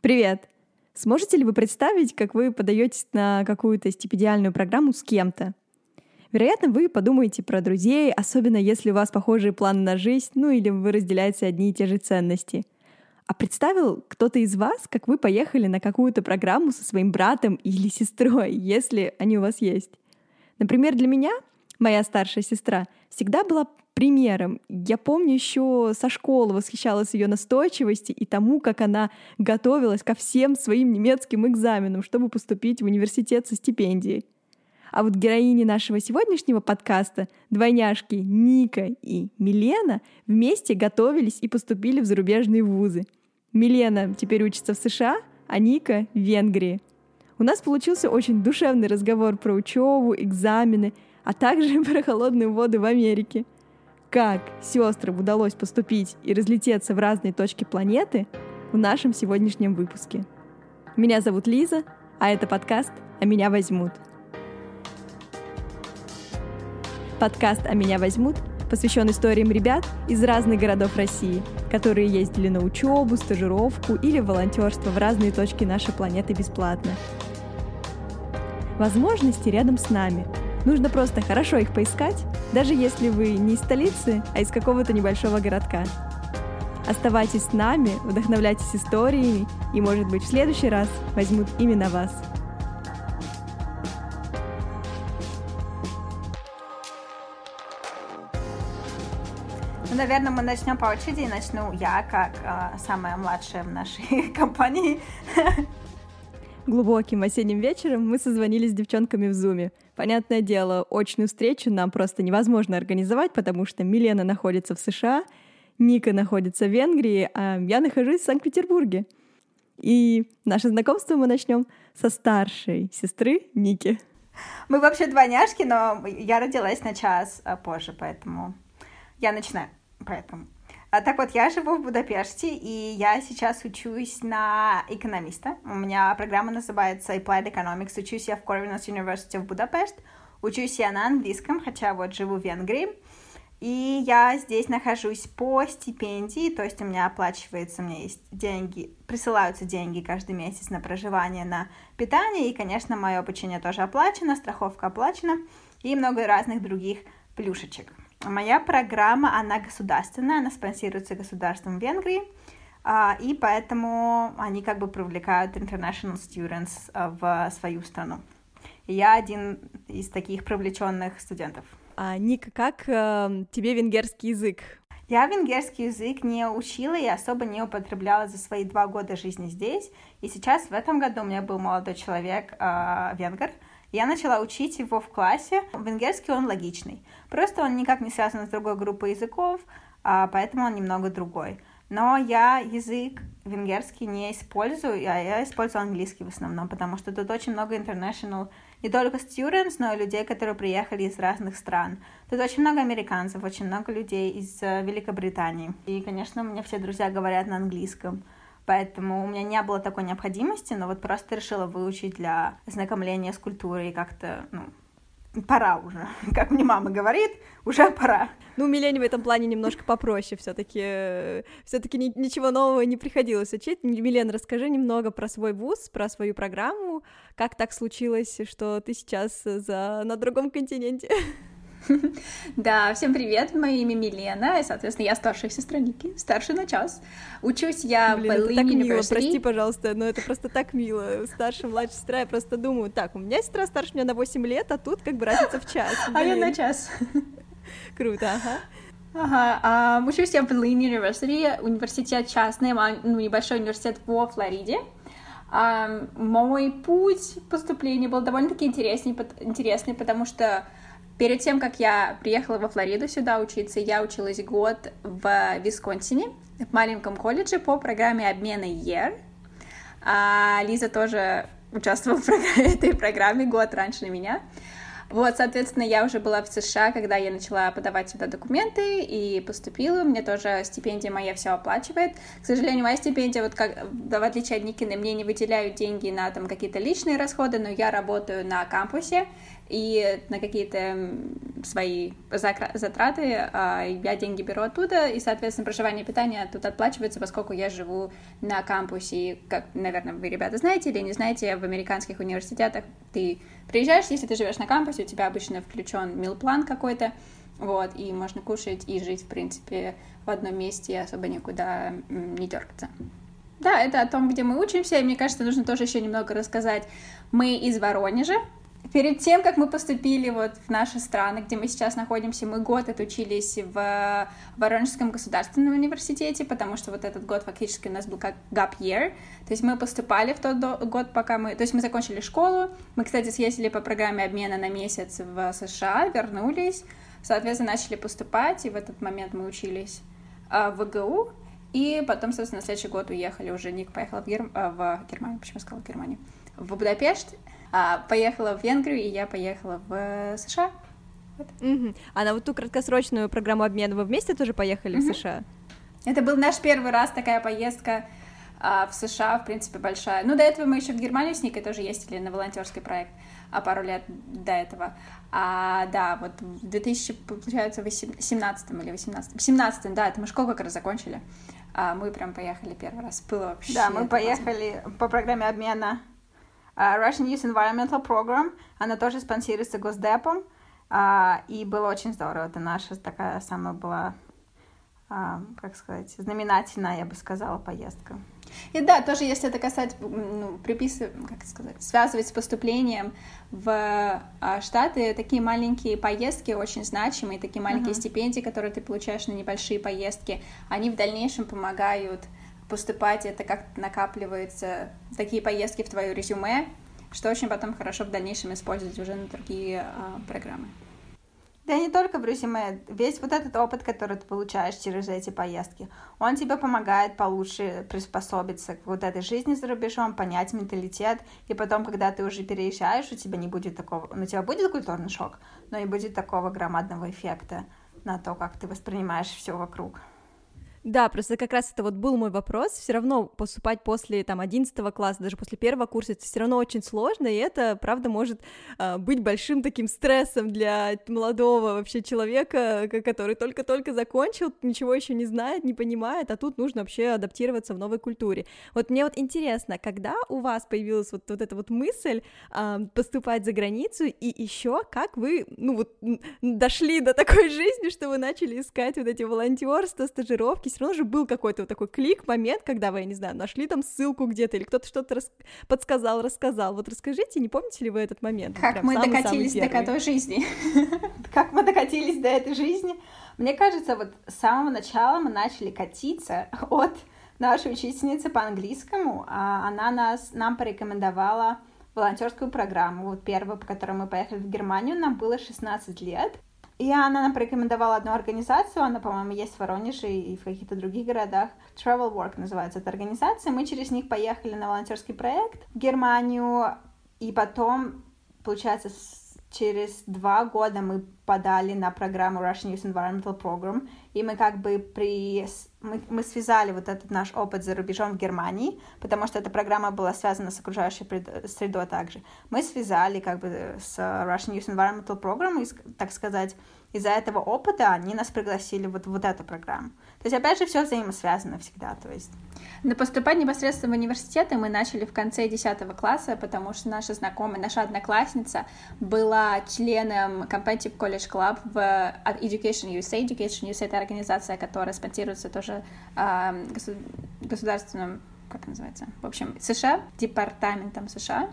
Привет! Сможете ли вы представить, как вы подаетесь на какую-то стипендиальную программу с кем-то? Вероятно, вы подумаете про друзей, особенно если у вас похожие планы на жизнь, ну или вы разделяете одни и те же ценности. А представил кто-то из вас, как вы поехали на какую-то программу со своим братом или сестрой, если они у вас есть? Например, для меня моя старшая сестра всегда была примером. Я помню еще со школы восхищалась ее настойчивости и тому, как она готовилась ко всем своим немецким экзаменам, чтобы поступить в университет со стипендией. А вот героини нашего сегодняшнего подкаста, двойняшки Ника и Милена, вместе готовились и поступили в зарубежные вузы. Милена теперь учится в США, а Ника — в Венгрии. У нас получился очень душевный разговор про учебу, экзамены, а также про холодные воды в Америке — как сестрам удалось поступить и разлететься в разные точки планеты в нашем сегодняшнем выпуске. Меня зовут Лиза, а это подкаст «А меня возьмут». Подкаст «А меня возьмут» посвящен историям ребят из разных городов России, которые ездили на учебу, стажировку или волонтерство в разные точки нашей планеты бесплатно. Возможности рядом с нами – Нужно просто хорошо их поискать, даже если вы не из столицы, а из какого-то небольшого городка. Оставайтесь с нами, вдохновляйтесь историями, и, может быть, в следующий раз возьмут именно вас. Ну, наверное, мы начнем по очереди. Начну я, как э, самая младшая в нашей компании. Глубоким осенним вечером мы созвонились с девчонками в Зуме. Понятное дело, очную встречу нам просто невозможно организовать, потому что Милена находится в США, Ника находится в Венгрии, а я нахожусь в Санкт-Петербурге. И наше знакомство мы начнем со старшей сестры Ники. Мы вообще двойняшки, но я родилась на час а, позже, поэтому я начинаю. Поэтому так вот, я живу в Будапеште, и я сейчас учусь на экономиста. У меня программа называется Applied Economics. Учусь я в Corvinus University в Будапешт. Учусь я на английском, хотя вот живу в Венгрии. И я здесь нахожусь по стипендии, то есть у меня оплачивается, у меня есть деньги, присылаются деньги каждый месяц на проживание, на питание, и, конечно, мое обучение тоже оплачено, страховка оплачена, и много разных других плюшечек. Моя программа, она государственная, она спонсируется государством Венгрии, а, и поэтому они как бы привлекают international students а, в свою страну. И я один из таких привлеченных студентов. А, Ника, как э, тебе венгерский язык? Я венгерский язык не учила и особо не употребляла за свои два года жизни здесь. И сейчас в этом году у меня был молодой человек, э, венгер, я начала учить его в классе. Венгерский он логичный. Просто он никак не связан с другой группой языков, а поэтому он немного другой. Но я язык венгерский не использую, а я использую английский в основном, потому что тут очень много international, не только students, но и людей, которые приехали из разных стран. Тут очень много американцев, очень много людей из э, Великобритании. И, конечно, у меня все друзья говорят на английском поэтому у меня не было такой необходимости, но вот просто решила выучить для знакомления с культурой как-то, ну, пора уже. Как мне мама говорит, уже пора. Ну, Милене в этом плане немножко попроще все-таки. Все-таки ни, ничего нового не приходилось учить. Милен, расскажи немного про свой вуз, про свою программу. Как так случилось, что ты сейчас за... на другом континенте? Да, всем привет, мое имя Милена, и, соответственно, я старшая сестра Ники, старшая на час. Учусь я Блин, в это так мило, прости, пожалуйста, но это просто так мило. Старшая, младшая сестра, я просто думаю, так, у меня сестра старше меня на 8 лет, а тут как бы разница в час. А я на час. Круто, ага. Ага, а, учусь я в Lynn University, университет частный, ну, небольшой университет во Флориде. А, мой путь поступления был довольно-таки интересный, интересный, потому что Перед тем, как я приехала во Флориду сюда учиться, я училась год в Висконсине, в маленьком колледже по программе обмена EAR. А Лиза тоже участвовала в этой программе год раньше меня. Вот, соответственно, я уже была в США, когда я начала подавать сюда документы и поступила. Мне тоже стипендия моя все оплачивает. К сожалению, моя стипендия, вот как, в отличие от Никины, мне не выделяют деньги на там какие-то личные расходы, но я работаю на кампусе, и на какие-то свои затраты, а, я деньги беру оттуда, и, соответственно, проживание и питание тут отплачивается, поскольку я живу на кампусе, и, как, наверное, вы, ребята, знаете или не знаете, в американских университетах ты приезжаешь, если ты живешь на кампусе, у тебя обычно включен мил-план какой-то, вот, и можно кушать и жить, в принципе, в одном месте, и особо никуда не дергаться. Да, это о том, где мы учимся, и мне кажется, нужно тоже еще немного рассказать. Мы из Воронежа, Перед тем, как мы поступили вот в наши страны, где мы сейчас находимся, мы год отучились в Воронежском государственном университете, потому что вот этот год фактически у нас был как gap year, то есть мы поступали в тот год, пока мы... То есть мы закончили школу, мы, кстати, съездили по программе обмена на месяц в США, вернулись, соответственно, начали поступать, и в этот момент мы учились а, в ВГУ, и потом, собственно, на следующий год уехали уже. Ник поехал в, Гер... А, в Германию, почему я сказала Германию? В Будапешт, а, поехала в Венгрию, и я поехала в США. Вот. Угу. А на вот ту краткосрочную программу обмена вы вместе тоже поехали угу. в США? Это был наш первый раз такая поездка а, в США, в принципе, большая. Ну, до этого мы еще в Германию с Никой тоже ездили на волонтерский проект, а пару лет до этого. А, да, вот в 2000, получается, 17 или 18 17 да, это мы школу как раз закончили. А мы прям поехали первый раз. Было вообще... Да, мы поехали по программе обмена Russian Youth Environmental Program. Она тоже спонсируется Госдепом. Uh, и было очень здорово. Это наша такая самая была, uh, как сказать, знаменательная, я бы сказала, поездка. И да, тоже если это касается, ну, приписывать, как сказать, связывать с поступлением в а, Штаты, такие маленькие поездки очень значимые, такие маленькие uh-huh. стипендии, которые ты получаешь на небольшие поездки, они в дальнейшем помогают поступать, это как-то накапливается, такие поездки в твое резюме, что очень потом хорошо в дальнейшем использовать уже на другие а, программы. Да не только в резюме. Весь вот этот опыт, который ты получаешь через эти поездки, он тебе помогает получше приспособиться к вот этой жизни за рубежом, понять менталитет, и потом, когда ты уже переезжаешь, у тебя не будет такого... Ну, у тебя будет культурный шок, но не будет такого громадного эффекта на то, как ты воспринимаешь все вокруг. Да, просто как раз это вот был мой вопрос. Все равно поступать после там 11 класса, даже после первого курса, это все равно очень сложно, и это, правда, может э, быть большим таким стрессом для молодого вообще человека, который только-только закончил, ничего еще не знает, не понимает, а тут нужно вообще адаптироваться в новой культуре. Вот мне вот интересно, когда у вас появилась вот, вот эта вот мысль э, поступать за границу, и еще как вы, ну вот, дошли до такой жизни, что вы начали искать вот эти волонтерства, стажировки, все равно же был какой-то вот такой клик, момент, когда вы, я не знаю, нашли там ссылку где-то, или кто-то что-то рас... подсказал, рассказал. Вот расскажите, не помните ли вы этот момент? Как вот мы самый, докатились самый до этой жизни. Как мы докатились до этой жизни? Мне кажется, вот с самого начала мы начали катиться от нашей учительницы по английскому. А она нас, нам порекомендовала волонтерскую программу. Вот первую, по которой мы поехали в Германию, нам было 16 лет. И она нам порекомендовала одну организацию, она, по-моему, есть в Воронеже и в каких-то других городах. Travel Work называется эта организация. Мы через них поехали на волонтерский проект в Германию, и потом, получается, через два года мы подали на программу Russian Youth Environmental Program, и мы как бы при... Мы, мы связали вот этот наш опыт за рубежом в Германии, потому что эта программа была связана с окружающей средой также. Мы связали как бы с Russian Youth Environmental Program, так сказать, из-за этого опыта они нас пригласили вот вот эту программу. То есть, опять же, все взаимосвязано всегда, то есть... Но поступать непосредственно в университеты мы начали в конце 10 класса, потому что наша знакомая, наша одноклассница была членом Competitive College Club в Education USA. Education USA — это организация, которая спонсируется тоже э, государственным как называется, в общем, США, департаментом США,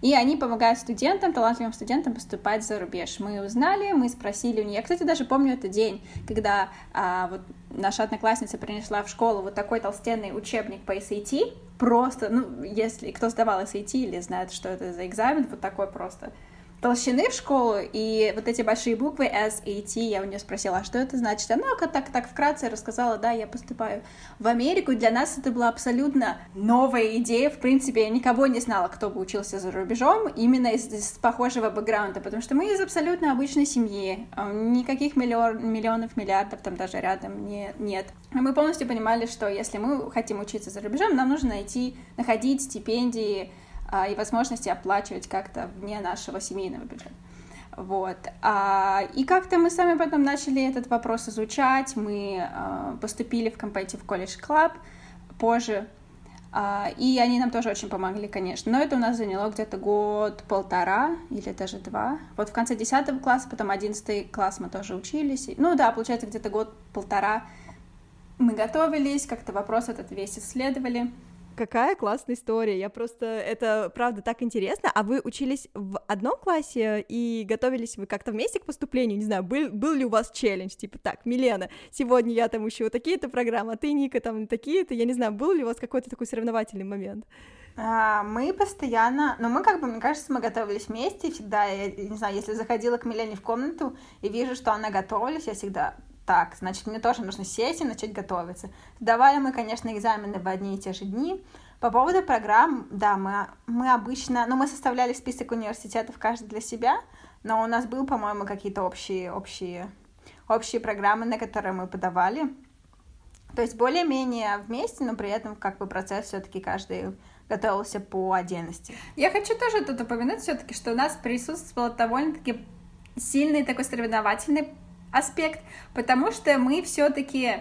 и они помогают студентам, талантливым студентам поступать за рубеж. Мы узнали, мы спросили у нее. Я, кстати, даже помню этот день, когда а, вот наша одноклассница принесла в школу вот такой толстенный учебник по SAT, просто, ну, если кто сдавал SAT или знает, что это за экзамен, вот такой просто толщины в школу, и вот эти большие буквы S, A, T, я у нее спросила, а что это значит? Она так, так вкратце рассказала, да, я поступаю в Америку, для нас это была абсолютно новая идея, в принципе, я никого не знала, кто бы учился за рубежом, именно из, из похожего бэкграунда, потому что мы из абсолютно обычной семьи, а, никаких миллион, миллионов, миллиардов там даже рядом не, нет. И мы полностью понимали, что если мы хотим учиться за рубежом, нам нужно найти, находить стипендии, а, и возможности оплачивать как-то вне нашего семейного бюджета. Вот. А, и как-то мы сами потом начали этот вопрос изучать. Мы а, поступили в Competitive College Club позже. А, и они нам тоже очень помогли, конечно. Но это у нас заняло где-то год-полтора или даже два. Вот в конце 10 класса, потом 11 класс мы тоже учились. Ну да, получается, где-то год-полтора мы готовились, как-то вопрос этот весь исследовали. Какая классная история. Я просто... Это, правда, так интересно. А вы учились в одном классе и готовились вы как-то вместе к поступлению? Не знаю, был, был ли у вас челлендж? Типа, так, Милена, сегодня я там учу такие-то программы, а ты, Ника, там такие-то. Я не знаю, был ли у вас какой-то такой соревновательный момент? А, мы постоянно, ну мы как бы, мне кажется, мы готовились вместе, всегда, я не знаю, если заходила к Милене в комнату и вижу, что она готовилась, я всегда так, значит, мне тоже нужно сесть и начать готовиться. Давали мы, конечно, экзамены в одни и те же дни. По поводу программ, да, мы, мы обычно, ну, мы составляли список университетов каждый для себя, но у нас был, по-моему, какие-то общие, общие, общие программы, на которые мы подавали. То есть более-менее вместе, но при этом как бы процесс все-таки каждый готовился по отдельности. Я хочу тоже тут упомянуть все-таки, что у нас присутствовал довольно-таки сильный такой соревновательный аспект, потому что мы все-таки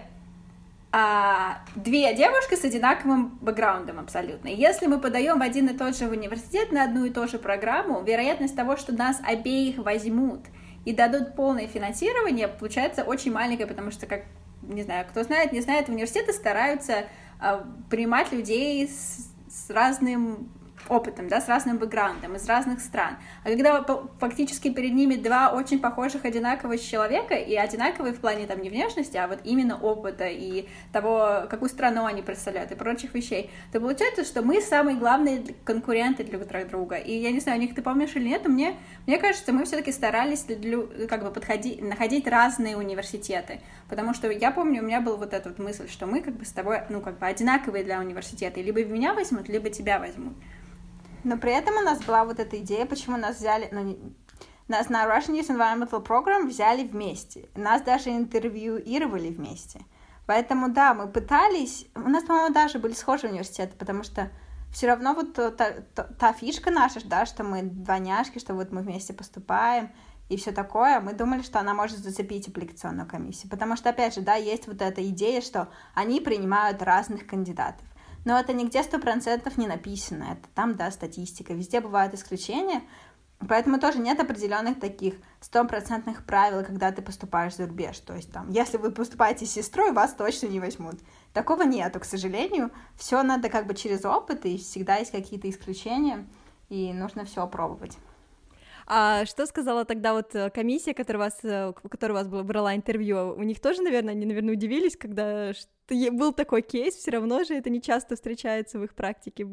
а, две девушки с одинаковым бэкграундом абсолютно. Если мы подаем в один и тот же университет на одну и ту же программу, вероятность того, что нас обеих возьмут и дадут полное финансирование, получается очень маленькая, потому что, как не знаю, кто знает, не знает, университеты стараются а, принимать людей с, с разным опытом, да, с разным бэкграундом, из разных стран. А когда фактически перед ними два очень похожих одинаковых человека, и одинаковые в плане там не внешности, а вот именно опыта и того, какую страну они представляют и прочих вещей, то получается, что мы самые главные конкуренты друг для друга. И я не знаю, них ты помнишь или нет, но мне, мне кажется, мы все-таки старались для, как бы подходить, находить разные университеты. Потому что я помню, у меня была вот эта вот мысль, что мы как бы с тобой, ну, как бы одинаковые для университета. Либо меня возьмут, либо тебя возьмут. Но при этом у нас была вот эта идея, почему нас взяли, ну, нас на Russian Youth Environmental Program взяли вместе. Нас даже интервьюировали вместе. Поэтому, да, мы пытались... У нас, по-моему, даже были схожие университеты, потому что все равно вот та, та, та фишка наша, да, что мы двойняшки, что вот мы вместе поступаем и все такое, мы думали, что она может зацепить аппликационную комиссию. Потому что, опять же, да, есть вот эта идея, что они принимают разных кандидатов. Но это нигде сто процентов не написано. Это там, да, статистика. Везде бывают исключения. Поэтому тоже нет определенных таких стопроцентных правил, когда ты поступаешь за рубеж. То есть там, если вы поступаете с сестрой, вас точно не возьмут. Такого нету, к сожалению. Все надо как бы через опыт, и всегда есть какие-то исключения, и нужно все пробовать. А что сказала тогда вот э, комиссия, которая вас, э, которая вас брала интервью? У них тоже, наверное, они, наверное, удивились, когда был такой кейс, все равно же это не часто встречается в их практике.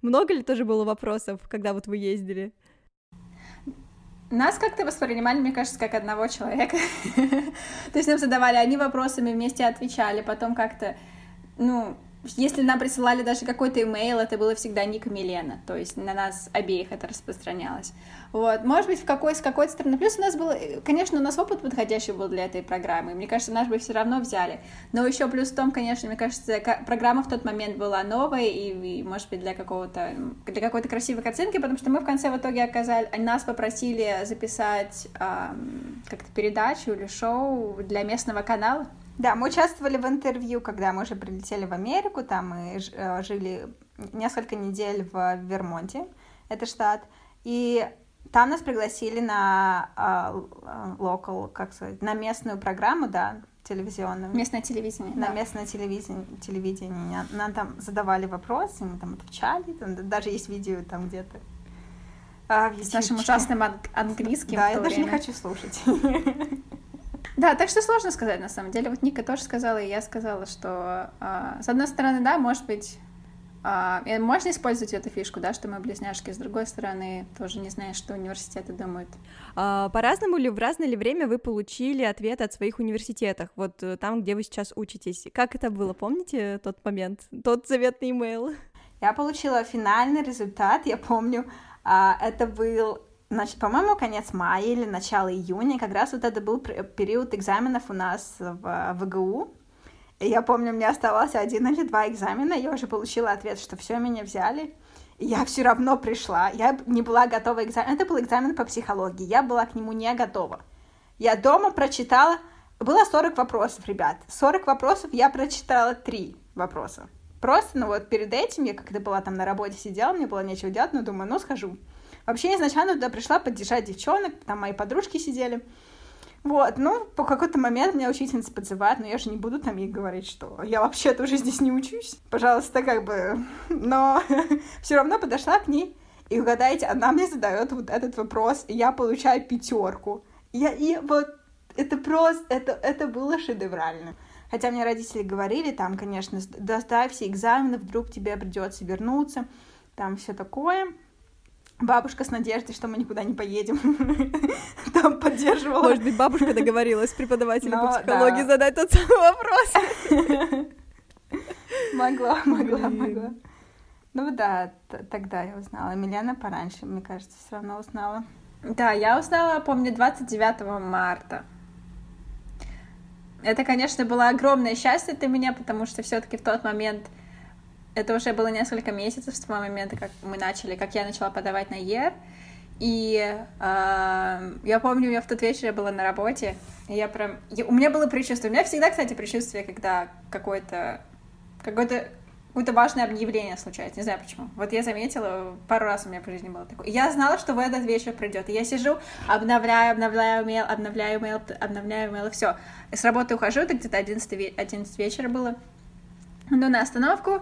Много ли тоже было вопросов, когда вот вы ездили? Нас как-то воспринимали, мне кажется, как одного человека. То есть нам задавали одни вопросы, мы вместе отвечали, потом как-то, ну, если нам присылали даже какой-то имейл, это было всегда ник Милена, то есть на нас обеих это распространялось. Вот, может быть, в какой, с какой-то стороны. Плюс у нас был, конечно, у нас опыт подходящий был для этой программы, мне кажется, наш бы все равно взяли. Но еще плюс в том, конечно, мне кажется, программа в тот момент была новая, и, и может быть, для какого-то, для какой-то красивой картинки, потому что мы в конце в итоге оказали, нас попросили записать эм, как-то передачу или шоу для местного канала, да, мы участвовали в интервью, когда мы уже прилетели в Америку, там мы э, жили несколько недель в Вермонте, это штат, и там нас пригласили на uh, local, как сказать, на местную программу, да, телевизионную. Местное телевидение. На да. местное телевидение, телевидение. Нам там задавали вопросы, мы там отвечали, там даже есть видео там где-то. А, С нашим ужасным английским. Да, я даже время. не хочу слушать. Да, так что сложно сказать, на самом деле. Вот Ника тоже сказала, и я сказала, что, э, с одной стороны, да, может быть, э, можно использовать эту фишку, да, что мы близняшки, с другой стороны, тоже не знаешь, что университеты думают. А, по-разному ли, в разное ли время вы получили ответ от своих университетах, вот э, там, где вы сейчас учитесь? Как это было, помните тот момент, тот заветный имейл? Я получила финальный результат, я помню, а, это был Значит, по-моему, конец мая или начало июня, как раз вот это был период экзаменов у нас в ВГУ. И я помню, мне оставался один или два экзамена, я уже получила ответ, что все меня взяли. я все равно пришла. Я не была готова к экзамену. Это был экзамен по психологии. Я была к нему не готова. Я дома прочитала... Было 40 вопросов, ребят. 40 вопросов, я прочитала 3 вопроса. Просто, ну вот перед этим, я когда была там на работе сидела, мне было нечего делать, но думаю, ну схожу. Вообще, изначально туда пришла поддержать девчонок, там мои подружки сидели. Вот, ну, по какой-то момент меня учительница подзывает, но я же не буду там ей говорить, что я вообще-то уже здесь не учусь. Пожалуйста, как бы... Но все равно подошла к ней, и угадайте, она мне задает вот этот вопрос, и я получаю пятерку. Я, и вот это просто, это, это было шедеврально. Хотя мне родители говорили, там, конечно, достай все экзамены, вдруг тебе придется вернуться, там все такое. Бабушка с надеждой, что мы никуда не поедем. Там поддерживала. Может быть, бабушка договорилась с преподавателем по психологии задать тот самый вопрос. Могла, могла, могла. Ну да, тогда я узнала. Милена пораньше, мне кажется, все равно узнала. Да, я узнала, помню, 29 марта. Это, конечно, было огромное счастье для меня, потому что все-таки в тот момент это уже было несколько месяцев с того момента, как мы начали, как я начала подавать на ЕР. И э, я помню, я в тот вечер я была на работе, и я прям... Я, у меня было предчувствие. У меня всегда, кстати, предчувствие, когда какое-то какое-то какое-то важное объявление случается, не знаю почему. Вот я заметила, пару раз у меня в жизни было такое. Я знала, что в этот вечер придет. И я сижу, обновляю, обновляю mail, обновляю mail, обновляю mail, все. С работы ухожу, это где-то 11, 11 вечера было. Ну, на остановку,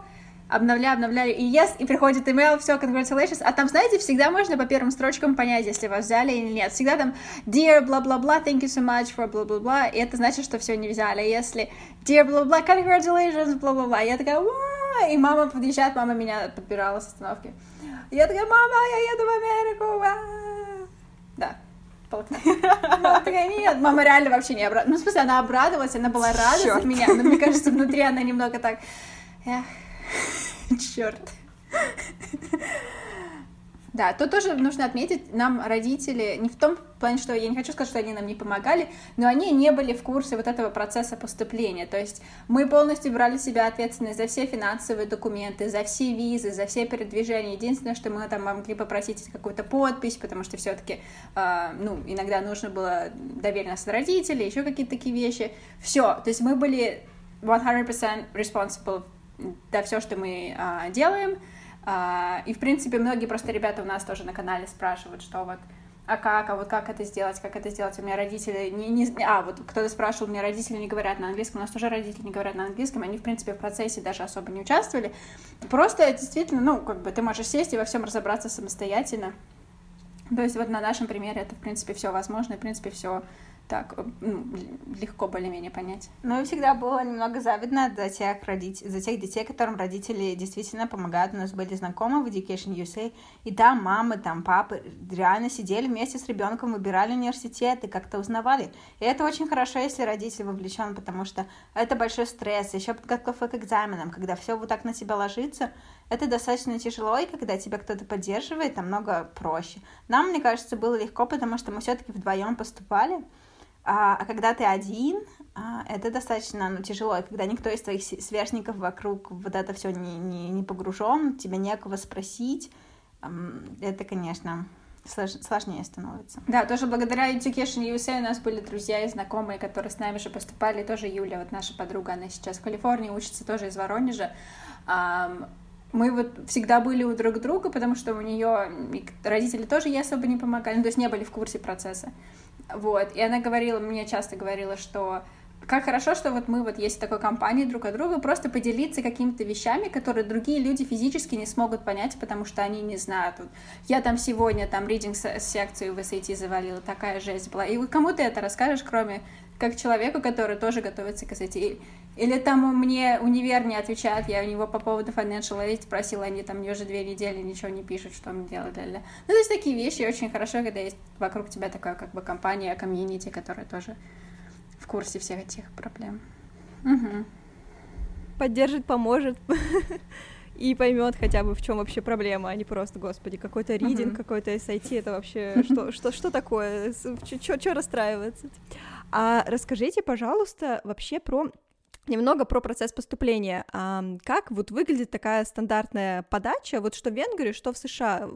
обновляю, обновляю, и yes, и приходит email, все, congratulations, а там, знаете, всегда можно по первым строчкам понять, если вас взяли или нет, всегда там dear, бла-бла-бла, thank you so much for бла-бла-бла, и это значит, что все не взяли, если dear, бла-бла, congratulations, бла-бла-бла, я такая, Уа! и мама подъезжает, мама меня подбирала с остановки, я такая, мама, я еду в Америку, Уа! да, Мама такая, нет, мама реально вообще не обрадовалась. Ну, в смысле, она обрадовалась, она была рада за меня, но мне кажется, внутри она немного так, эх, Черт. Да, тут тоже нужно отметить, нам родители, не в том плане, что я не хочу сказать, что они нам не помогали, но они не были в курсе вот этого процесса поступления. То есть мы полностью брали себя ответственность за все финансовые документы, за все визы, за все передвижения. Единственное, что мы там могли попросить какую-то подпись, потому что все-таки, э, а, ну, иногда нужно было доверенность родителей, еще какие-то такие вещи. Все, то есть мы были 100% responsible да, все, что мы а, делаем. А, и, в принципе, многие просто ребята у нас тоже на канале спрашивают, что вот, а как, а вот как это сделать, как это сделать. У меня родители не, не... А, вот кто-то спрашивал, у меня родители не говорят на английском, у нас тоже родители не говорят на английском, они, в принципе, в процессе даже особо не участвовали. Просто, действительно, ну, как бы ты можешь сесть и во всем разобраться самостоятельно. То есть вот на нашем примере это, в принципе, все возможно, и, в принципе, все так ну, легко более-менее понять. Ну и всегда было немного завидно за тех, родить, за тех детей, которым родители действительно помогают. У нас были знакомые в Education USA, и там мамы, там папы реально сидели вместе с ребенком, выбирали университет и как-то узнавали. И это очень хорошо, если родитель вовлечен, потому что это большой стресс, еще подготовка к экзаменам, когда все вот так на тебя ложится, это достаточно тяжело, и когда тебя кто-то поддерживает, намного проще. Нам, мне кажется, было легко, потому что мы все-таки вдвоем поступали, а, а когда ты один, а, это достаточно ну, тяжело. И когда никто из твоих сверстников вокруг вот это все не, не, не погружен, тебе некого спросить, это, конечно, слож, сложнее становится. Да, тоже благодаря Education USA у нас были друзья и знакомые, которые с нами же поступали. Тоже Юля, вот наша подруга, она сейчас в Калифорнии учится, тоже из Воронежа. Мы вот всегда были у друг друга, потому что у нее родители тоже ей особо не помогали, ну, то есть не были в курсе процесса. Вот, и она говорила, мне часто говорила, что как хорошо, что вот мы вот есть в такой компании друг от друга, просто поделиться какими-то вещами, которые другие люди физически не смогут понять, потому что они не знают. Вот, я там сегодня там ридинг секцию в SAT завалила, такая жесть была. И кому ты это расскажешь, кроме как человеку, который тоже готовится к SAT? Или там мне универ не отвечает, я у него по поводу financial aid спросила, они там мне уже две недели ничего не пишут, что мне делать. Ля -ля. Ну, то есть такие вещи очень хорошо, когда есть вокруг тебя такая как бы компания, комьюнити, которая тоже в курсе всех этих проблем. Угу. Поддержит, поможет и поймет хотя бы в чем вообще проблема, а не просто, господи, какой-то ридинг, uh-huh. какой-то SIT, это вообще что, что, что такое, что расстраиваться? А расскажите, пожалуйста, вообще про Немного про процесс поступления. Как вот выглядит такая стандартная подача, вот что в Венгрии, что в США?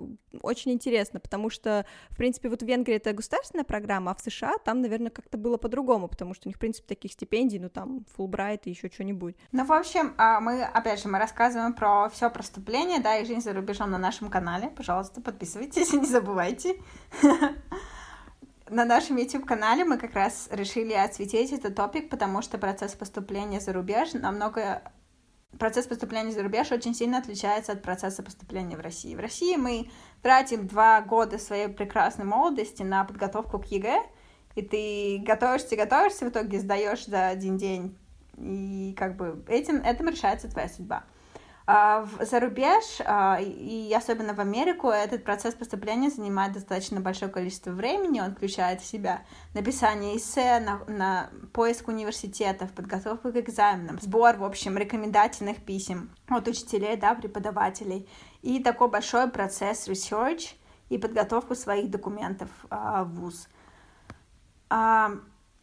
Очень интересно, потому что, в принципе, вот в Венгрии это государственная программа, а в США там, наверное, как-то было по-другому, потому что у них, в принципе, таких стипендий, ну там, Фулбрайт и еще что-нибудь. Ну, в общем, а, мы, опять же, мы рассказываем про все поступление, да, и жизнь за рубежом на нашем канале. Пожалуйста, подписывайтесь, не забывайте. на нашем YouTube-канале мы как раз решили осветить этот топик, потому что процесс поступления за рубеж намного... Процесс поступления за рубеж очень сильно отличается от процесса поступления в России. В России мы тратим два года своей прекрасной молодости на подготовку к ЕГЭ, и ты готовишься, готовишься, в итоге сдаешь за один день, и как бы этим, этим решается твоя судьба. А, за рубеж, а, и особенно в Америку, этот процесс поступления занимает достаточно большое количество времени. Он включает в себя написание эссе, на, на поиск университетов, подготовку к экзаменам, сбор, в общем, рекомендательных писем от учителей, да, преподавателей. И такой большой процесс research и подготовку своих документов а, в ВУЗ.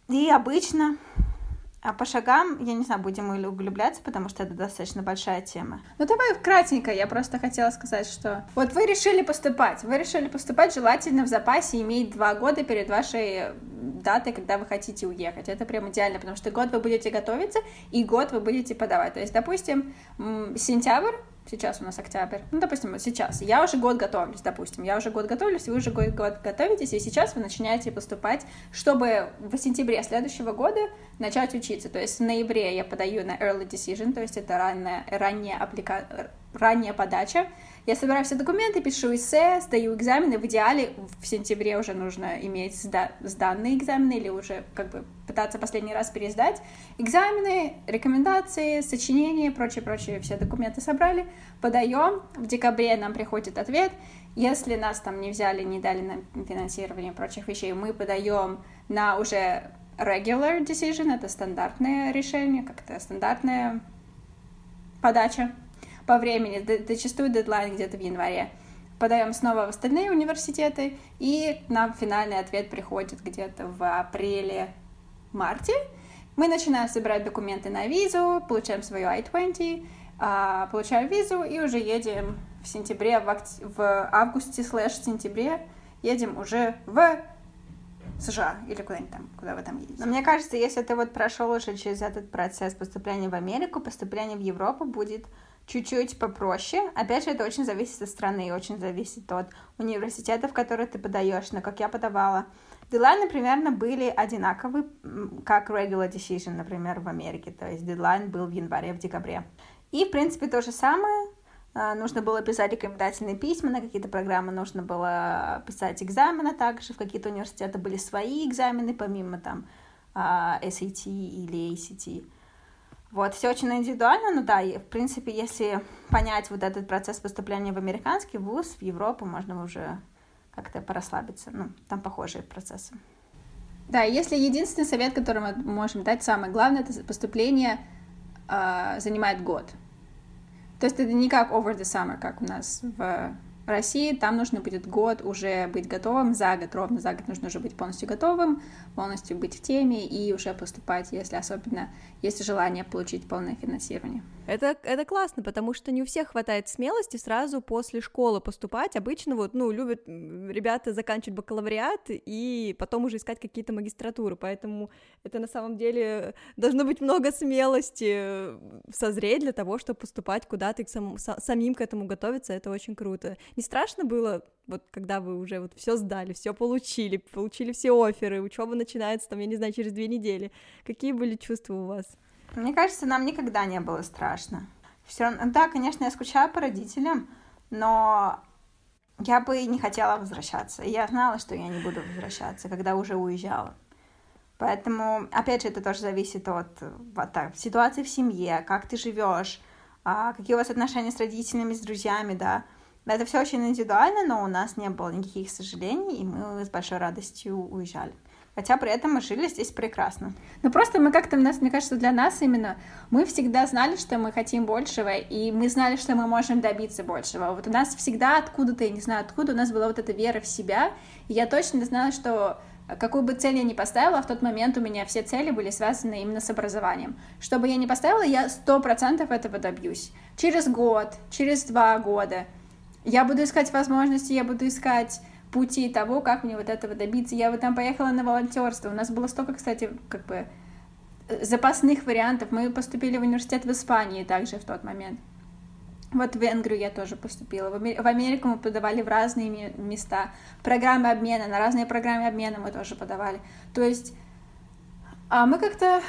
И обычно а по шагам, я не знаю, будем мы углубляться, потому что это достаточно большая тема. Ну давай кратенько, я просто хотела сказать, что вот вы решили поступать, вы решили поступать желательно в запасе иметь два года перед вашей датой, когда вы хотите уехать. Это прям идеально, потому что год вы будете готовиться, и год вы будете подавать. То есть, допустим, сентябрь, сейчас у нас октябрь, ну, допустим, вот сейчас, я уже год готовлюсь, допустим, я уже год готовлюсь, вы уже год, готовитесь, и сейчас вы начинаете поступать, чтобы в сентябре следующего года начать учиться. То есть в ноябре я подаю на early decision, то есть это ранняя, ранняя, апплика... ранняя подача, я собираю все документы, пишу эссе, сдаю экзамены. В идеале в сентябре уже нужно иметь сда сданные экзамены или уже как бы пытаться последний раз пересдать. Экзамены, рекомендации, сочинения, прочее-прочее, все документы собрали, подаем. В декабре нам приходит ответ. Если нас там не взяли, не дали нам финансирование прочих вещей, мы подаем на уже regular decision, это стандартное решение, как-то стандартная подача по времени, зачастую дедлайн где-то в январе. Подаем снова в остальные университеты, и нам финальный ответ приходит где-то в апреле-марте. Мы начинаем собирать документы на визу, получаем свою I-20, а, получаем визу и уже едем в сентябре, в, акт... в августе слэш сентябре едем уже в США или куда-нибудь там, куда вы там едете. Но мне кажется, если ты вот прошел уже через этот процесс поступления в Америку, поступление в Европу будет чуть-чуть попроще. Опять же, это очень зависит от страны, очень зависит от университета, в который ты подаешь, на как я подавала. Дедлайны примерно были одинаковы, как regular decision, например, в Америке. То есть дедлайн был в январе, в декабре. И, в принципе, то же самое. А, нужно было писать рекомендательные письма на какие-то программы, нужно было писать экзамены также. В какие-то университеты были свои экзамены, помимо там а, SAT или ACT. Вот, все очень индивидуально, но да, и, в принципе, если понять вот этот процесс поступления в американский вуз, в Европу, можно уже как-то порасслабиться. Ну, там похожие процессы. Да, если единственный совет, который мы можем дать, самое главное, это поступление э, занимает год. То есть это не как over the summer, как у нас в России, там нужно будет год уже быть готовым, за год, ровно за год нужно уже быть полностью готовым, полностью быть в теме и уже поступать, если особенно есть желание получить полное финансирование. Это, это классно, потому что не у всех хватает смелости сразу после школы поступать. Обычно вот, ну, любят ребята заканчивать бакалавриат и потом уже искать какие-то магистратуры, поэтому это на самом деле должно быть много смелости созреть для того, чтобы поступать куда-то и сам, самим к этому готовиться, это очень круто. Не страшно было, вот когда вы уже вот все сдали, все получили, получили все оферы, учеба начинается там, я не знаю, через две недели. Какие были чувства у вас? Мне кажется, нам никогда не было страшно. Все равно, да, конечно, я скучаю по родителям, но я бы не хотела возвращаться. Я знала, что я не буду возвращаться, когда уже уезжала. Поэтому, опять же, это тоже зависит от, от так, ситуации в семье, как ты живешь, а, какие у вас отношения с родителями, с друзьями, да. Это все очень индивидуально, но у нас не было никаких сожалений, и мы с большой радостью уезжали. Хотя при этом мы жили здесь прекрасно. Ну просто мы как-то, мне кажется, для нас именно, мы всегда знали, что мы хотим большего, и мы знали, что мы можем добиться большего. Вот у нас всегда откуда-то, я не знаю откуда, у нас была вот эта вера в себя, и я точно знала, что какую бы цель я ни поставила, в тот момент у меня все цели были связаны именно с образованием. Что бы я ни поставила, я сто процентов этого добьюсь. Через год, через два года я буду искать возможности, я буду искать пути того, как мне вот этого добиться. Я вот там поехала на волонтерство. У нас было столько, кстати, как бы запасных вариантов. Мы поступили в университет в Испании также в тот момент. Вот в Венгрию я тоже поступила. В Америку мы подавали в разные места. Программы обмена, на разные программы обмена мы тоже подавали. То есть а мы как-то...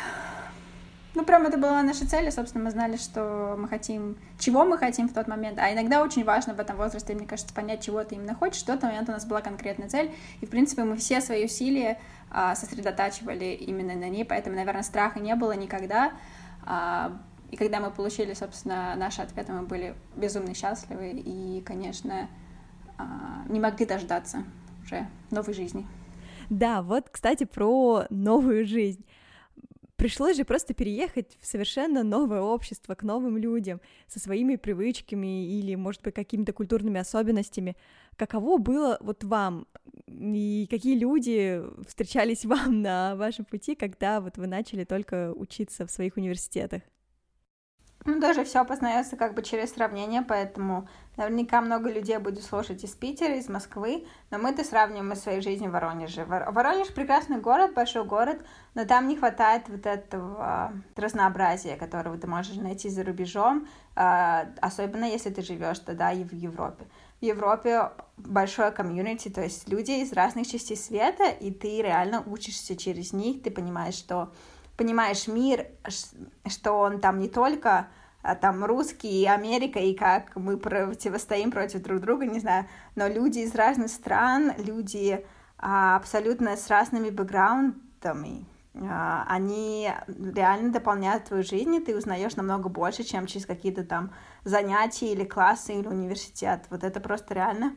Ну, прям это была наша цель, и, собственно, мы знали, что мы хотим, чего мы хотим в тот момент. А иногда очень важно в этом возрасте, мне кажется, понять, чего ты именно хочешь. В тот момент у нас была конкретная цель, и, в принципе, мы все свои усилия а, сосредотачивали именно на ней, поэтому, наверное, страха не было никогда. А, и когда мы получили, собственно, наши ответы, мы были безумно счастливы и, конечно, а, не могли дождаться уже новой жизни. Да, вот, кстати, про новую жизнь. Пришлось же просто переехать в совершенно новое общество, к новым людям, со своими привычками или, может быть, какими-то культурными особенностями. Каково было вот вам и какие люди встречались вам на вашем пути, когда вот вы начали только учиться в своих университетах? Ну, даже все познается как бы через сравнение, поэтому наверняка много людей будет слушать из Питера, из Москвы, но мы-то сравниваем своей жизнью в Воронеже. Воронеж прекрасный город, большой город, но там не хватает вот этого разнообразия, которого ты можешь найти за рубежом, а, особенно если ты живешь тогда и в Европе. В Европе большое комьюнити, то есть люди из разных частей света, и ты реально учишься через них, ты понимаешь, что понимаешь мир, что он там не только там русские и Америка, и как мы противостоим против друг друга, не знаю, но люди из разных стран, люди а, абсолютно с разными бэкграундами, а, они реально дополняют твою жизнь, и ты узнаешь намного больше, чем через какие-то там занятия или классы или университет. Вот это просто реально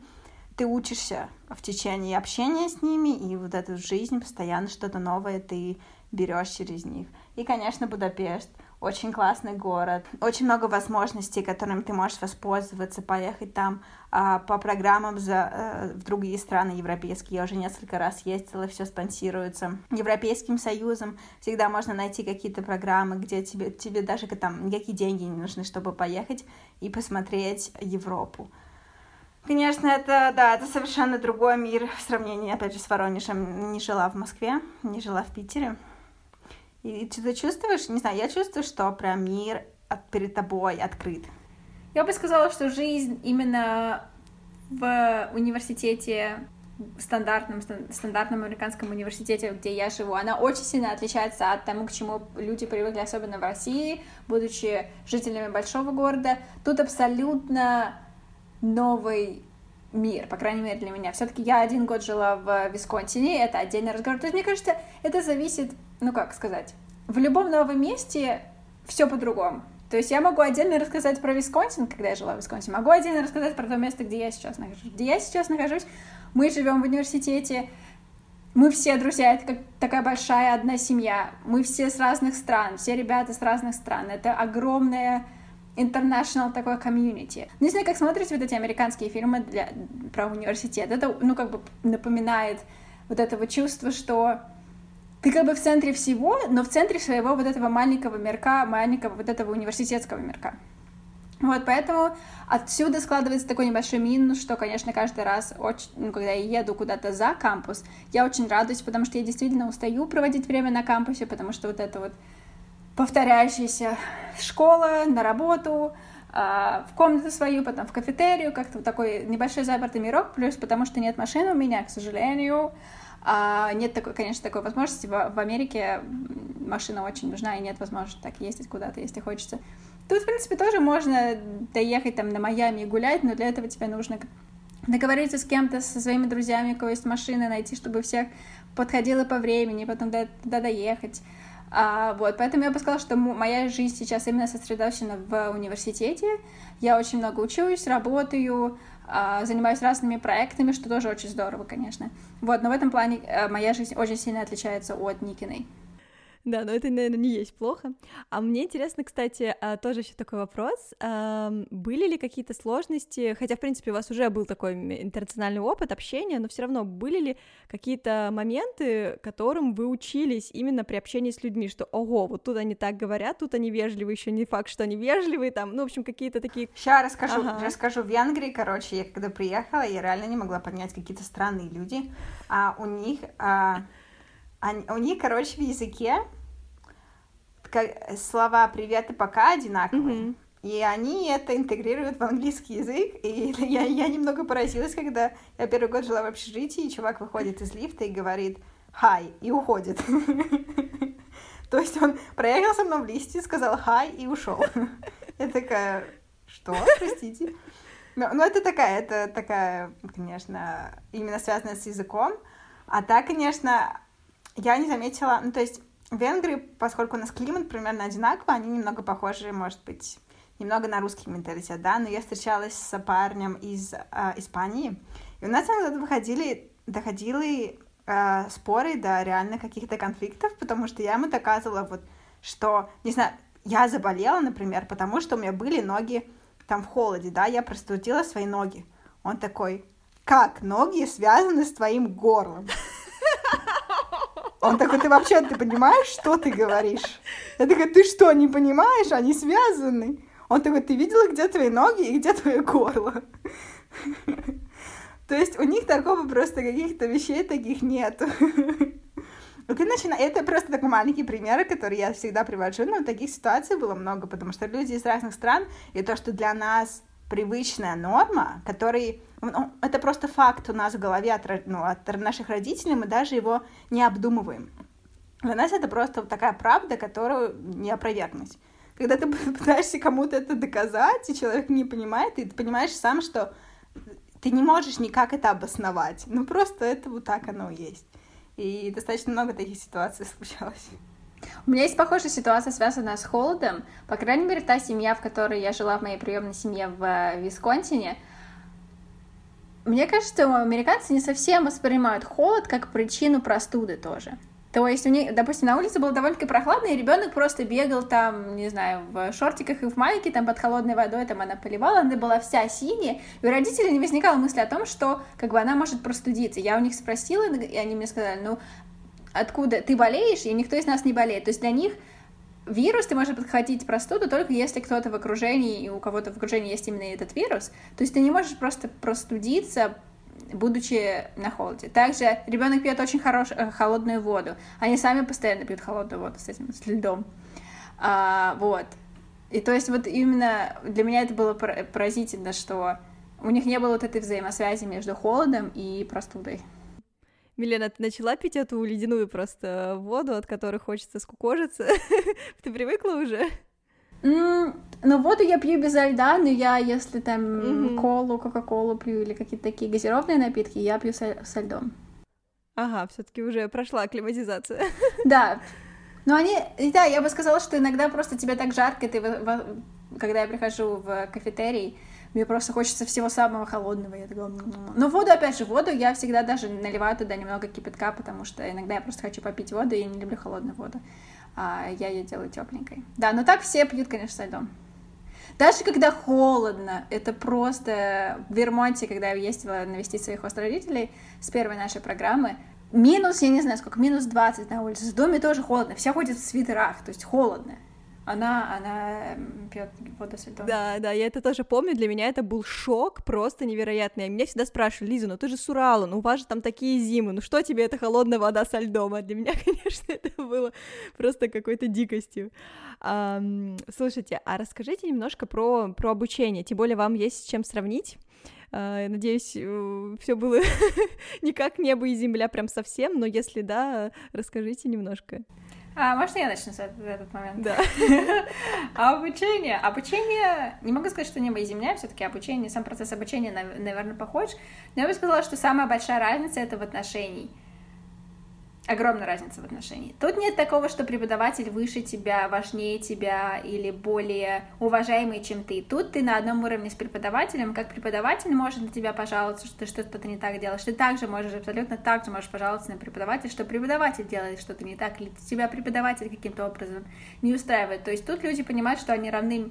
ты учишься в течение общения с ними, и вот эту жизнь постоянно что-то новое ты берешь через них. И, конечно, Будапешт. Очень классный город, очень много возможностей, которыми ты можешь воспользоваться, поехать там а, по программам за, а, в другие страны европейские. Я уже несколько раз ездила, все спонсируется Европейским Союзом. Всегда можно найти какие-то программы, где тебе, тебе даже там никакие деньги не нужны, чтобы поехать и посмотреть Европу. Конечно, это, да, это совершенно другой мир в сравнении, опять же, с Воронежем. Не жила в Москве, не жила в Питере. И ты чувствуешь, не знаю, я чувствую, что прям мир перед тобой открыт. Я бы сказала, что жизнь именно в университете стандартном, стандартном американском университете, где я живу, она очень сильно отличается от того, к чему люди привыкли, особенно в России, будучи жителями большого города. Тут абсолютно новый мир, по крайней мере для меня. Все-таки я один год жила в Висконсине, это отдельный разговор. То есть, мне кажется, это зависит, ну как сказать, в любом новом месте все по-другому. То есть я могу отдельно рассказать про Висконсин, когда я жила в Висконсине, могу отдельно рассказать про то место, где я сейчас нахожусь. Где я сейчас нахожусь, мы живем в университете, мы все друзья, это как такая большая одна семья, мы все с разных стран, все ребята с разных стран, это огромная international такой комьюнити. Не знаю, как смотрите вот эти американские фильмы для, про университет. Это, ну, как бы напоминает вот этого чувства, что ты как бы в центре всего, но в центре своего вот этого маленького мирка, маленького вот этого университетского мирка. Вот, поэтому отсюда складывается такой небольшой минус, что, конечно, каждый раз, очень, ну, когда я еду куда-то за кампус, я очень радуюсь, потому что я действительно устаю проводить время на кампусе, потому что вот это вот повторяющаяся школа, на работу, а, в комнату свою, потом в кафетерию, как-то вот такой небольшой запертый мирок, плюс потому что нет машины у меня, к сожалению, а, нет такой, конечно, такой возможности. В, в Америке машина очень нужна, и нет возможности так ездить куда-то, если хочется. Тут, в принципе, тоже можно доехать там на Майами и гулять, но для этого тебе нужно договориться с кем-то, со своими друзьями, у кого есть машина, найти, чтобы всех подходило по времени, потом туда доехать. А, вот, поэтому я бы сказала, что моя жизнь сейчас именно сосредоточена в университете. Я очень много учусь, работаю, занимаюсь разными проектами, что тоже очень здорово, конечно. Вот, но в этом плане а, моя жизнь очень сильно отличается от Никиной. Да, но это, наверное, не есть плохо. А мне интересно, кстати, а, тоже еще такой вопрос. Были ли какие-то сложности, хотя, в принципе, у вас уже был такой интернациональный опыт общения, но все равно были ли какие-то моменты, которым вы учились именно при общении с людьми, что, ого, вот тут они так говорят, тут они вежливые, еще не факт, что они вежливые, там, ну, в общем, какие-то такие... Сейчас расскажу, ага. расскажу. В Венгрии, короче, я когда приехала, я реально не могла понять какие-то странные люди, а у них... А они, у них, короче, в языке слова привет и пока одинаковые. Mm-hmm. И они это интегрируют в английский язык. И я, я немного поразилась, когда я первый год жила в общежитии, и чувак выходит из лифта и говорит «хай» и уходит. То есть он проехал со мной в листе, сказал «хай» и ушел. Я такая «что? Простите». Ну, это такая, это такая, конечно, именно связанная с языком. А так, конечно, я не заметила, ну, то есть в Венгрии, поскольку у нас климат примерно одинаковый, они немного похожи, может быть, немного на русский менталитет, да, но я встречалась с парнем из э, Испании, и у нас иногда выходили, доходили э, споры до реально каких-то конфликтов, потому что я ему доказывала вот, что, не знаю, я заболела, например, потому что у меня были ноги там в холоде, да, я простудила свои ноги. Он такой, как ноги связаны с твоим горлом? Он такой, ты вообще, ты понимаешь, что ты говоришь? Я такая, ты что, не понимаешь? Они связаны. Он такой, ты видела, где твои ноги и где твое горло? То есть у них такого просто каких-то вещей таких нет. И начина... Это просто такой маленький пример, который я всегда привожу, но таких ситуаций было много, потому что люди из разных стран, и то, что для нас привычная норма, который ну, это просто факт у нас в голове от, ну, от наших родителей, мы даже его не обдумываем. Для нас это просто такая правда, которую не опровергнуть. Когда ты пытаешься кому-то это доказать, и человек не понимает, и ты понимаешь сам, что ты не можешь никак это обосновать. Ну, просто это вот так оно есть. И достаточно много таких ситуаций случалось. У меня есть похожая ситуация, связанная с холодом. По крайней мере, та семья, в которой я жила в моей приемной семье в э, Висконсине, мне кажется, американцы не совсем воспринимают холод как причину простуды тоже. То есть у них, допустим, на улице было довольно-таки прохладно, и ребенок просто бегал там, не знаю, в шортиках и в майке, там под холодной водой, там она поливала, она была вся синяя, и у родителей не возникало мысли о том, что как бы она может простудиться. Я у них спросила, и они мне сказали, ну, откуда ты болеешь, и никто из нас не болеет. То есть для них вирус ты можешь подхватить простуду только если кто-то в окружении, и у кого-то в окружении есть именно этот вирус. То есть ты не можешь просто простудиться, будучи на холоде. Также ребенок пьет очень хорош, э, холодную воду. Они сами постоянно пьют холодную воду с этим, с льдом. А, вот. И то есть вот именно для меня это было поразительно, что у них не было вот этой взаимосвязи между холодом и простудой. Милена, ты начала пить эту ледяную просто воду, от которой хочется скукожиться? ты привыкла уже? Mm, ну, воду я пью без льда, но я, если там mm-hmm. колу, кока-колу пью или какие-то такие газированные напитки, я пью со, со льдом. Ага, все таки уже прошла акклиматизация. да. Но они, да, я бы сказала, что иногда просто тебе так жарко, ты, когда я прихожу в кафетерий, мне просто хочется всего самого холодного. Я такая... Но воду, опять же, воду я всегда даже наливаю туда немного кипятка, потому что иногда я просто хочу попить воду, и не люблю холодную воду. А я ее делаю тепленькой. Да, но так все пьют, конечно, со льдом. Даже когда холодно, это просто... В Вермонте, когда я ездила навестить своих родителей с первой нашей программы, минус, я не знаю сколько, минус 20 на улице. В доме тоже холодно, все ходят в свитерах, то есть холодно она, она пьет воду со. Да, да, я это тоже помню, для меня это был шок просто невероятный. Меня всегда спрашивали, Лиза, ну ты же с Урала, ну у вас же там такие зимы, ну что тебе эта холодная вода со льдом? А для меня, конечно, это было просто какой-то дикостью. А, слушайте, а расскажите немножко про, про обучение, тем более вам есть с чем сравнить. Я надеюсь, uh, все было не как небо и земля прям совсем, но если да, расскажите немножко. А, можно я начну с этот момент? Да. обучение. Обучение, не могу сказать, что небо и земля, все таки обучение, сам процесс обучения, наверное, похож, но я бы сказала, что самая большая разница — это в отношении. Огромная разница в отношении. Тут нет такого, что преподаватель выше тебя, важнее тебя или более уважаемый, чем ты. Тут ты на одном уровне с преподавателем, как преподаватель может на тебя пожаловаться, что ты что-то не так делаешь. Ты также можешь, абсолютно так же можешь пожаловаться на преподавателя, что преподаватель делает что-то не так, или тебя преподаватель каким-то образом не устраивает. То есть тут люди понимают, что они равны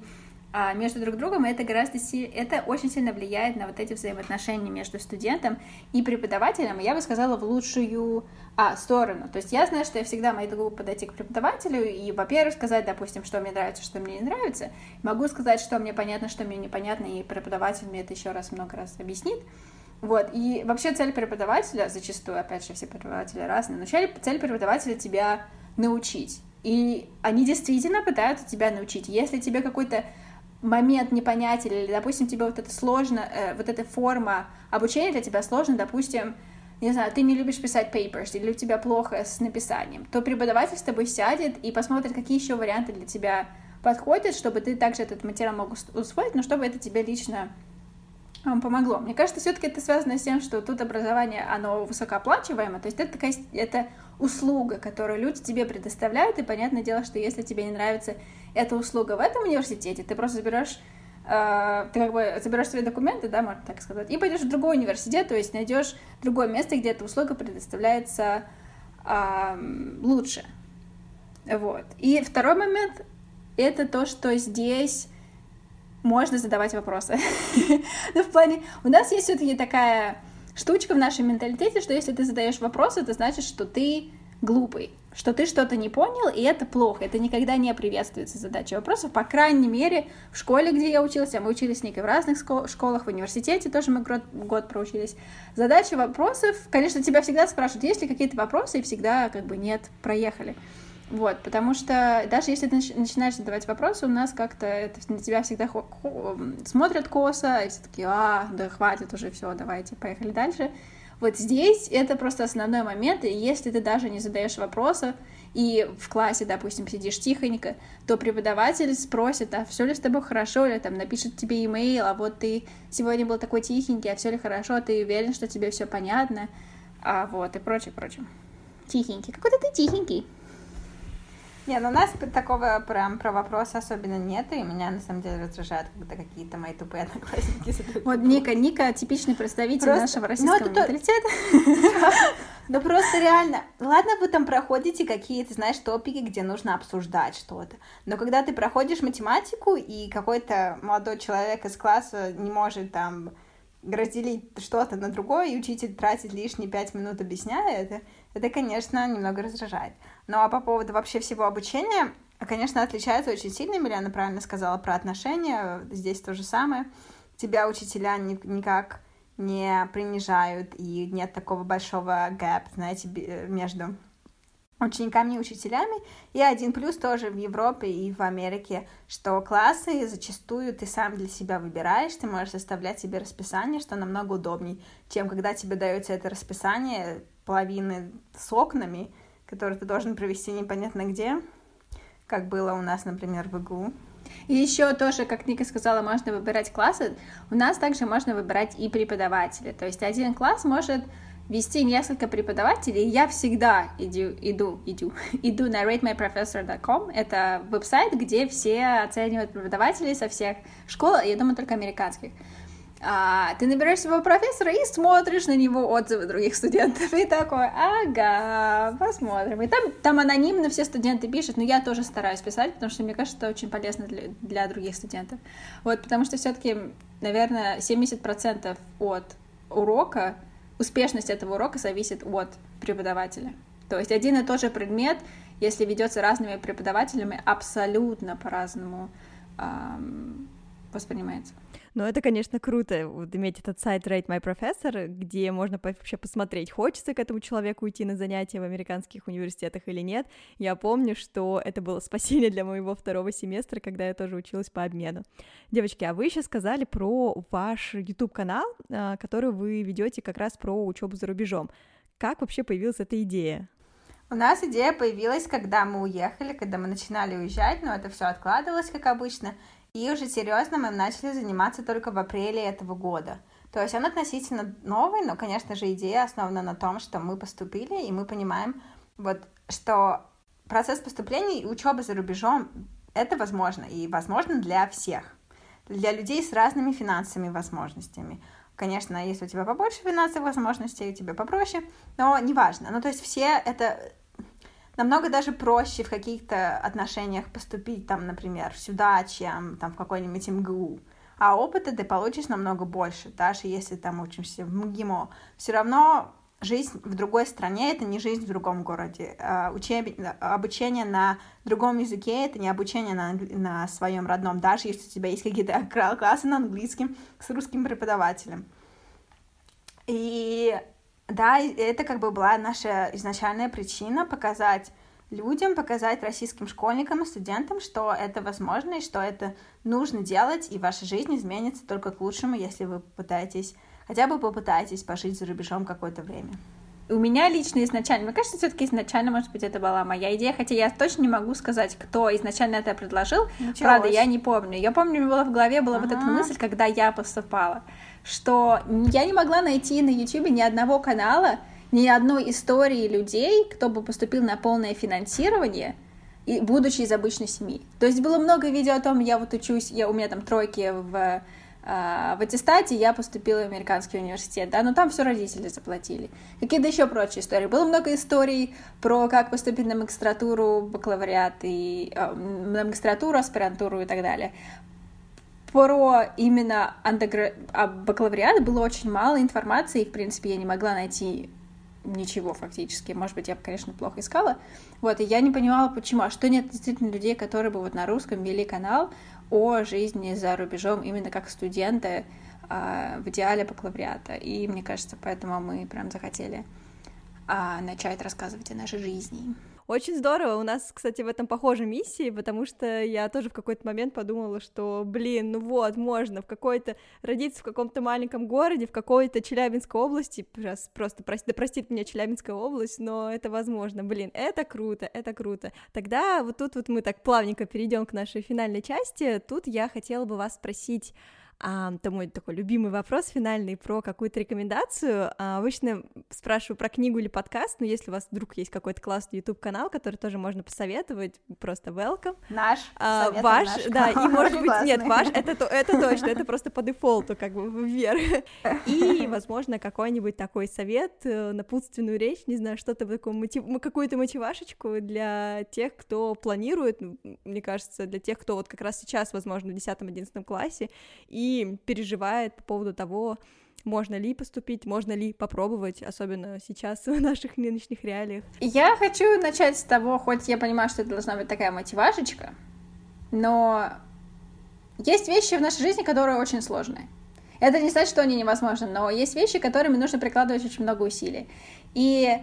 а, между друг другом, и это гораздо это очень сильно влияет на вот эти взаимоотношения между студентом и преподавателем, я бы сказала, в лучшую а, сторону. То есть я знаю, что я всегда могу подойти к преподавателю и, во-первых, сказать, допустим, что мне нравится, что мне не нравится. Могу сказать, что мне понятно, что мне непонятно, и преподаватель мне это еще раз много раз объяснит. Вот, и вообще цель преподавателя, зачастую, опять же, все преподаватели разные, но цель преподавателя тебя научить. И они действительно пытаются тебя научить. Если тебе какой-то момент непонятен, или, допустим, тебе вот это сложно, э, вот эта форма обучения для тебя сложно, допустим, не знаю, ты не любишь писать papers, или у тебя плохо с написанием, то преподаватель с тобой сядет и посмотрит, какие еще варианты для тебя подходят, чтобы ты также этот материал мог усвоить, но чтобы это тебе лично помогло. Мне кажется, все-таки это связано с тем, что тут образование, оно высокооплачиваемое, то есть это такая, это услуга, которую люди тебе предоставляют, и понятное дело, что если тебе не нравится эта услуга в этом университете, ты просто заберешь э, ты как бы заберешь свои документы, да, можно так сказать, и пойдешь в другой университет, то есть найдешь другое место, где эта услуга предоставляется э, лучше. Вот. И второй момент — это то, что здесь можно задавать вопросы. ну, в плане, у нас есть все-таки такая штучка в нашем менталитете, что если ты задаешь вопросы, это значит, что ты глупый, что ты что-то не понял, и это плохо, это никогда не приветствуется задача вопросов, по крайней мере, в школе, где я училась, а мы учились с Никой в разных школах, в университете тоже мы год, год проучились, задача вопросов, конечно, тебя всегда спрашивают, есть ли какие-то вопросы, и всегда как бы нет, проехали. Вот, потому что даже если ты начинаешь задавать вопросы, у нас как-то это, на тебя всегда смотрят косо, и все такие, а, да хватит уже, все, давайте, поехали дальше. Вот здесь это просто основной момент, и если ты даже не задаешь вопроса, и в классе, допустим, сидишь тихонько, то преподаватель спросит, а все ли с тобой хорошо, или там напишет тебе имейл, а вот ты сегодня был такой тихенький, а все ли хорошо, ты уверен, что тебе все понятно, а вот, и прочее, прочее. Тихенький. Какой-то ты тихенький. Не, ну у нас такого прям про вопросы особенно нет, и меня на самом деле раздражает, когда какие-то мои тупые одноклассники задают. Вот Ника, Ника типичный представитель просто... нашего ну, российского ну, менталитета. Ну просто реально, ладно, вы там проходите какие-то, знаешь, топики, где нужно обсуждать что-то, но когда ты проходишь математику, и какой-то молодой человек из класса не может там разделить что-то на другое, и учитель тратит лишние пять минут объясняя это, это, конечно, немного раздражает. Ну а по поводу вообще всего обучения, конечно, отличается очень сильно. Миляна правильно сказала про отношения. Здесь то же самое. Тебя учителя никак не принижают, и нет такого большого гэп, знаете, между учениками и учителями. И один плюс тоже в Европе и в Америке, что классы зачастую ты сам для себя выбираешь, ты можешь составлять себе расписание, что намного удобней, чем когда тебе дается это расписание половины с окнами, который ты должен провести непонятно где, как было у нас, например, в ИГУ. И еще тоже, как Ника сказала, можно выбирать классы. У нас также можно выбирать и преподавателя. То есть один класс может вести несколько преподавателей. Я всегда иду, иду, иду, иду на ratemyprofessor.com. Это веб-сайт, где все оценивают преподавателей со всех школ, я думаю, только американских а, ты набираешь своего профессора и смотришь на него отзывы других студентов, и такой, ага, посмотрим. И там, там анонимно все студенты пишут, но я тоже стараюсь писать, потому что мне кажется, это очень полезно для, для других студентов. Вот, потому что все-таки, наверное, 70% от урока, успешность этого урока зависит от преподавателя. То есть один и тот же предмет, если ведется разными преподавателями, абсолютно по-разному эм, воспринимается. Но это, конечно, круто, вот иметь этот сайт Rate My Professor, где можно вообще посмотреть, хочется к этому человеку уйти на занятия в американских университетах или нет. Я помню, что это было спасение для моего второго семестра, когда я тоже училась по обмену. Девочки, а вы еще сказали про ваш YouTube-канал, а, который вы ведете как раз про учебу за рубежом. Как вообще появилась эта идея? У нас идея появилась, когда мы уехали, когда мы начинали уезжать, но это все откладывалось, как обычно. И уже серьезно мы начали заниматься только в апреле этого года. То есть он относительно новый, но, конечно же, идея основана на том, что мы поступили, и мы понимаем, Вот, что процесс поступления и учебы за рубежом это возможно, и возможно для всех. Для людей с разными финансовыми возможностями. Конечно, если у тебя побольше финансовых возможностей, у тебя попроще, но неважно. Ну, то есть все это намного даже проще в каких-то отношениях поступить, там, например, сюда, чем там в какой-нибудь МГУ. А опыта ты получишь намного больше, даже если там учимся в МГИМО. Все равно жизнь в другой стране — это не жизнь в другом городе. А, учеб... Обучение на другом языке — это не обучение на, на своем родном, даже если у тебя есть какие-то классы на английском с русским преподавателем. И да, это как бы была наша изначальная причина показать людям, показать российским школьникам и студентам, что это возможно и что это нужно делать, и ваша жизнь изменится только к лучшему, если вы попытаетесь, хотя бы попытаетесь пожить за рубежом какое-то время. У меня лично изначально, мне кажется, все-таки изначально, может быть, это была моя идея, хотя я точно не могу сказать, кто изначально это предложил. Ничего Правда, я не помню. Я помню, у меня была в голове была ага. вот эта мысль, когда я поступала что я не могла найти на YouTube ни одного канала, ни одной истории людей, кто бы поступил на полное финансирование, и будучи из обычной семьи. То есть было много видео о том, я вот учусь, я, у меня там тройки в, а, в аттестате, я поступила в американский университет, да, но там все родители заплатили. Какие-то еще прочие истории. Было много историй про как поступить на магистратуру, бакалавриат и э, на магистратуру, аспирантуру и так далее про именно андегр... а бакалавриат было очень мало информации, и, в принципе, я не могла найти ничего фактически. Может быть, я, конечно, плохо искала. Вот, и я не понимала, почему. А что нет действительно людей, которые бы вот на русском вели канал о жизни за рубежом именно как студенты а, в идеале бакалавриата. И мне кажется, поэтому мы прям захотели а, начать рассказывать о нашей жизни. Очень здорово. У нас, кстати, в этом похожа миссии, потому что я тоже в какой-то момент подумала, что, блин, ну вот, можно в какой-то родиться в каком-то маленьком городе, в какой-то Челябинской области, сейчас просто прости, да простит меня Челябинская область, но это возможно. Блин, это круто, это круто. Тогда вот тут вот мы так плавненько перейдем к нашей финальной части. Тут я хотела бы вас спросить, а, это мой такой любимый вопрос финальный про какую-то рекомендацию. А, обычно спрашиваю про книгу или подкаст, но если у вас вдруг есть какой-то классный YouTube-канал, который тоже можно посоветовать, просто welcome. Наш, а, Ваш, наш да, и может быть, нет, ваш, это, это точно, это просто по дефолту как бы вверх. И, возможно, какой-нибудь такой совет, э, напутственную речь, не знаю, что-то такое, мотив... какую-то мотивашечку для тех, кто планирует, мне кажется, для тех, кто вот как раз сейчас, возможно, в 10-11 классе, и и переживает по поводу того, можно ли поступить, можно ли попробовать, особенно сейчас в наших нынешних реалиях. Я хочу начать с того, хоть я понимаю, что это должна быть такая мотивашечка, но есть вещи в нашей жизни, которые очень сложные. Это не значит, что они невозможны, но есть вещи, которыми нужно прикладывать очень много усилий. И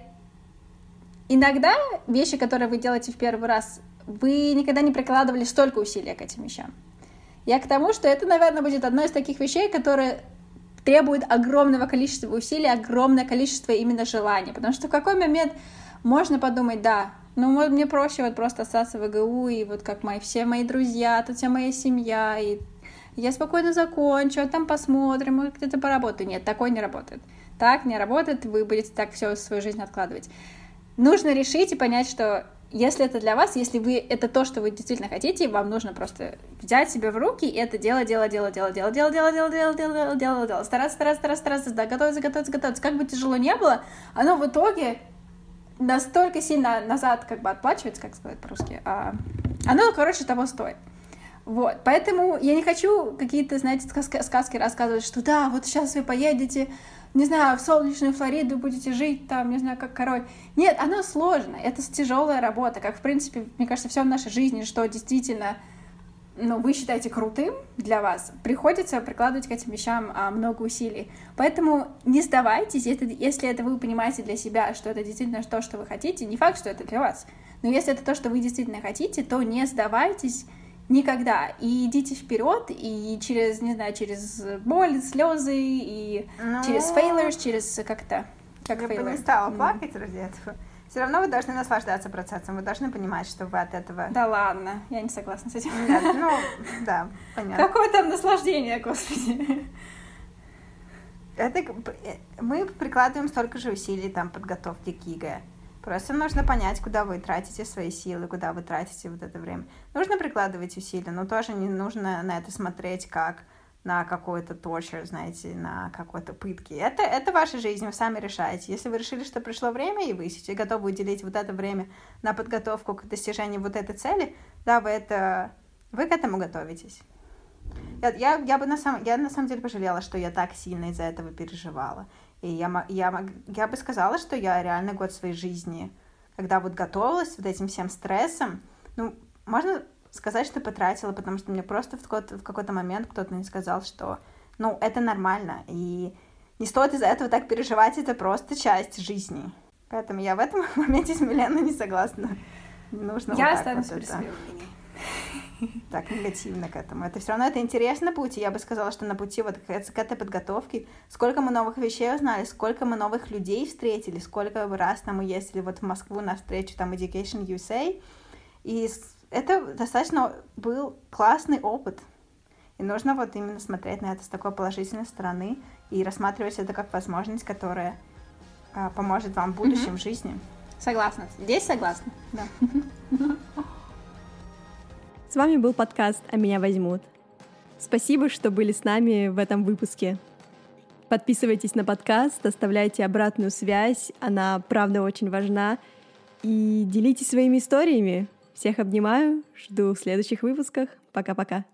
иногда вещи, которые вы делаете в первый раз, вы никогда не прикладывали столько усилий к этим вещам. Я к тому, что это, наверное, будет одной из таких вещей, которые требует огромного количества усилий, огромное количество именно желания. Потому что в какой момент можно подумать, да, ну мне проще вот просто остаться в ИГУ, и вот как мои, все мои друзья, тут вся моя семья, и я спокойно закончу, а там посмотрим, где-то поработаю. Нет, такое не работает. Так не работает, вы будете так все свою жизнь откладывать. Нужно решить и понять, что если это для вас, если вы это то, что вы действительно хотите, вам нужно просто взять себя в руки и это делать, делать, делать, делать, делать, делать, делать, делать, делать, делать, делать, делать, стараться, стараться, стараться, стараться, да, готовиться, готовиться, готовиться. Как бы тяжело не было, оно в итоге настолько сильно назад как бы отплачивается, как сказать по-русски, а оно, короче, того стоит. Вот, поэтому я не хочу какие-то, знаете, сказки рассказывать, что да, вот сейчас вы поедете не знаю, в солнечную Флориду будете жить там, не знаю, как король. Нет, оно сложно, это тяжелая работа, как, в принципе, мне кажется, все в нашей жизни, что действительно ну, вы считаете крутым для вас, приходится прикладывать к этим вещам а, много усилий. Поэтому не сдавайтесь, если, если это вы понимаете для себя, что это действительно то, что вы хотите, не факт, что это для вас, но если это то, что вы действительно хотите, то не сдавайтесь, Никогда. И идите вперед, и через, не знаю, через боль, слезы, и ну... через failures, через как-то... Как Я бы не стала плакать ради этого. Все равно вы должны наслаждаться процессом, вы должны понимать, что вы от этого... Да ладно, я не согласна с этим. Нет, ну, да, понятно. Какое там наслаждение, господи. Это, мы прикладываем столько же усилий там подготовки к ЕГЭ. Просто нужно понять, куда вы тратите свои силы, куда вы тратите вот это время. Нужно прикладывать усилия, но тоже не нужно на это смотреть как на какой-то torture, знаете, на какой-то пытки. Это, это ваша жизнь, вы сами решаете. Если вы решили, что пришло время, и вы сейчас готовы уделить вот это время на подготовку к достижению вот этой цели, да, вы это, вы к этому готовитесь. Я, я, я бы на самом, я на самом деле пожалела, что я так сильно из-за этого переживала. И я, я, я бы сказала, что я реально год своей жизни, когда вот готовилась вот этим всем стрессом, ну, можно сказать, что потратила, потому что мне просто в какой-то, в какой-то момент кто-то мне сказал, что, ну, это нормально, и не стоит из-за этого так переживать, это просто часть жизни. Поэтому я в этом моменте с Миленой не согласна. Не нужно я вот останусь вот при своем мнении так негативно к этому. Это все равно это интересно путь, и я бы сказала, что на пути вот к, к этой подготовке, сколько мы новых вещей узнали, сколько мы новых людей встретили, сколько раз мы ездили вот в Москву на встречу там Education USA, и это достаточно был классный опыт. И нужно вот именно смотреть на это с такой положительной стороны и рассматривать это как возможность, которая а, поможет вам в будущем mm-hmm. в жизни. Согласна. Здесь согласна. Да. С вами был подкаст «А меня возьмут». Спасибо, что были с нами в этом выпуске. Подписывайтесь на подкаст, оставляйте обратную связь, она правда очень важна. И делитесь своими историями. Всех обнимаю, жду в следующих выпусках. Пока-пока.